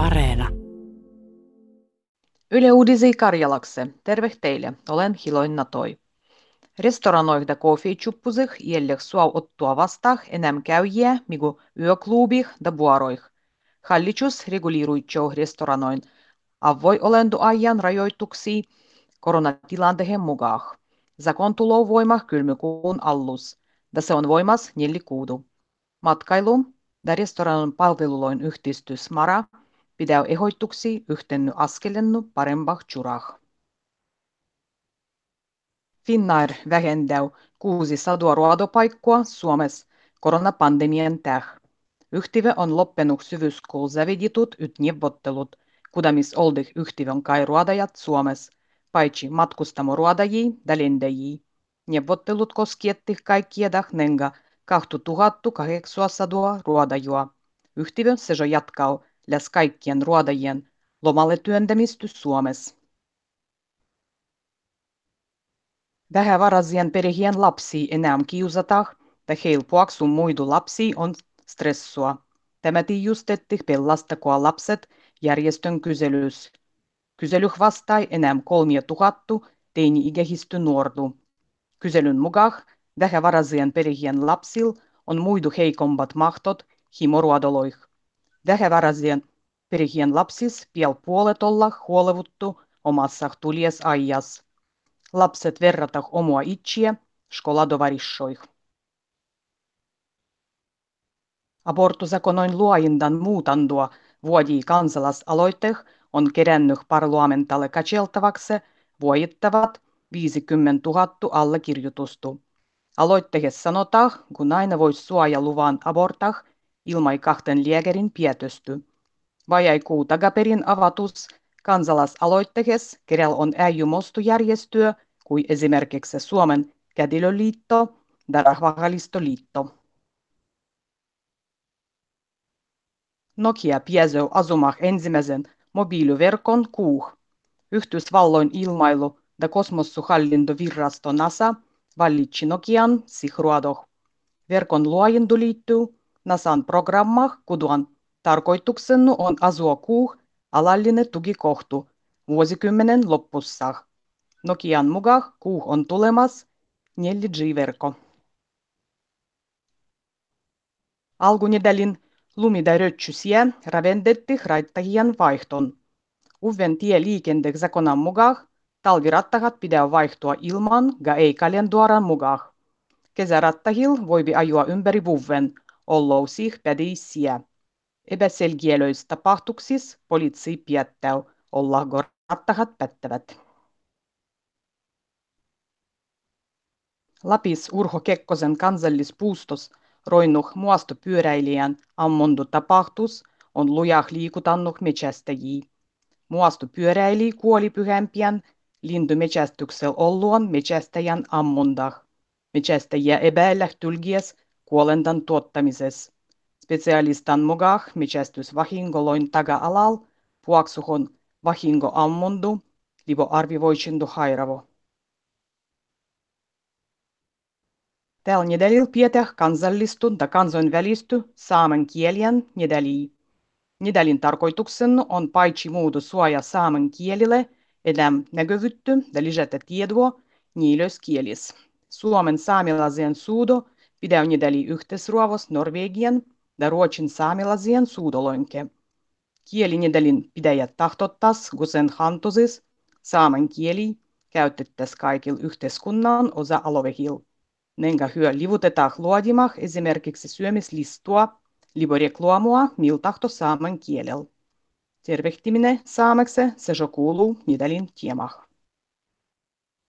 Areena. Yle Uudisi Karjalakse. Terve teille. Olen Hiloin Natoi. Restoranoihda kofiichuppusih jäljek suau ottua vastah enam käyjiä, migu yöklubih da buaroih. Hallitus reguliiruitsou restoranoin avoi olendu ajan rajoituksia koronatilanteen mukaan. Zakon tulou voima kylmykuun allus, da se on voimas kuudu. Matkailu da restoranon palveluloin yhdistys Mara pidäu ehoituksi yhtenny askelennu parempah churah. Finnair kuusi sadua ruodopaikkoa Suomessa koronapandemian täh. Yhtive on loppenut syvyyskuulsäviditut yt neuvottelut, kudamis oldih yhtivön kai ruodajat Suomessa, paitsi matkustamoruodajia ja lendäjiä. Neuvottelut koskietti kaikkia dahnenga 2800 ruodajua. Yhtivö sejo jatkau läs kaikkien ruodajien lomalle työntämistä Suomessa. Vähävarasien perheen lapsi enää kiusata, ja helpoaksu muidu lapsi on stressua. Tämä tiijustetti pelastakoa lapset järjestön kyselys. Kyselyh vastai enää kolmia tuhattu teini-ikähisty nuortu. Kyselyn mukaan vähävarasien perheen lapsil on muidu heikombat mahtot himoruodoloih. Vähävarasien perheen lapsis piel puolet olla huolevuttu omassa tulies ajas. Lapset verrata omoa itseä skoladovarissoih. Abortusakonoin luoindan muutandua vuodi kansalaisaloitteeh on kerännyt parlamentalle kaceltavaksi voittavat 50 000 allekirjoitustu. Aloitteessa sanotaan, kun nainen voi suojaluvan abortah ilmai kahten lääkärin pietysty. Vajai kuu takaperin avatus kansalaisaloitteessa kerel on äijy mostujärjestyö kuin esimerkiksi Suomen kätilöliitto ja Rahvahallistoliitto. Nokia piesö asumah ensimmäisen mobiiliverkon kuuh. Yhdysvalloin ilmailu ja kosmossuhallintovirasto NASA valitsi Nokian Sihruadoh. Verkon luojentu liittyy NASAn programmah, kuduan tarkoituksena on asua kuuh alallinen tukikohtu vuosikymmenen loppussa. Nokian mukaan kuuh on tulemas 4G-verkko. Alkunedälin lumida rötsysiä ravendetti raittahien vaihton. Uven tie liikenteen zakonan mukaan talvirattahat pitää vaihtua ilman ja ei kalenduaran mukaan. Kesärattahil voivi ajua ympäri vuven, ollousih pädiisiä. Epäselkielöis tapahtuksis poliitsi piettäy, ollaanko rattahat pättävät. Lapis Urho Kekkosen kansallispuustos roinnuh muastopyöräilijän ammondu tapahtus on lujah liikutannuh metsästäjiä. Muastopyöräili kuoli pyhämpien lintumetsästyksellä olluan metsästäjän ammondah. Metsästäjiä epäilläh tulgies kuolentan tuottamisessa. Specialistan mukaan metsästysvahingoloin taga-alal puaksuhon vahingo ammondu, libo arvivoichindu hairavo. Tällä nedälillä pietää kansallistun ja kansainvälisty saamen kielien nedäliä. Nedälin tarkoituksena on paitsi muudu suoja saamen kielille, enää näkyvyyttä ja lisätä tietoa niilöskielis. Suomen saamelaisen suudo pidäu nedäli yhteisruovos Norvegian ja Ruotsin saamelaisen suudoloinke. Kielinedälin pidäjät tahtottas, gusen hantosis, saamen kieli käytettäisiin kaikilla yhteiskunnan osa-alueilla. Nenga hyö livutetaan luodimah esimerkiksi syömislistua, liborekluomua miltahto saamen kielellä. Tervehtiminen saameksi se jo kuuluu Nidalin tiemah.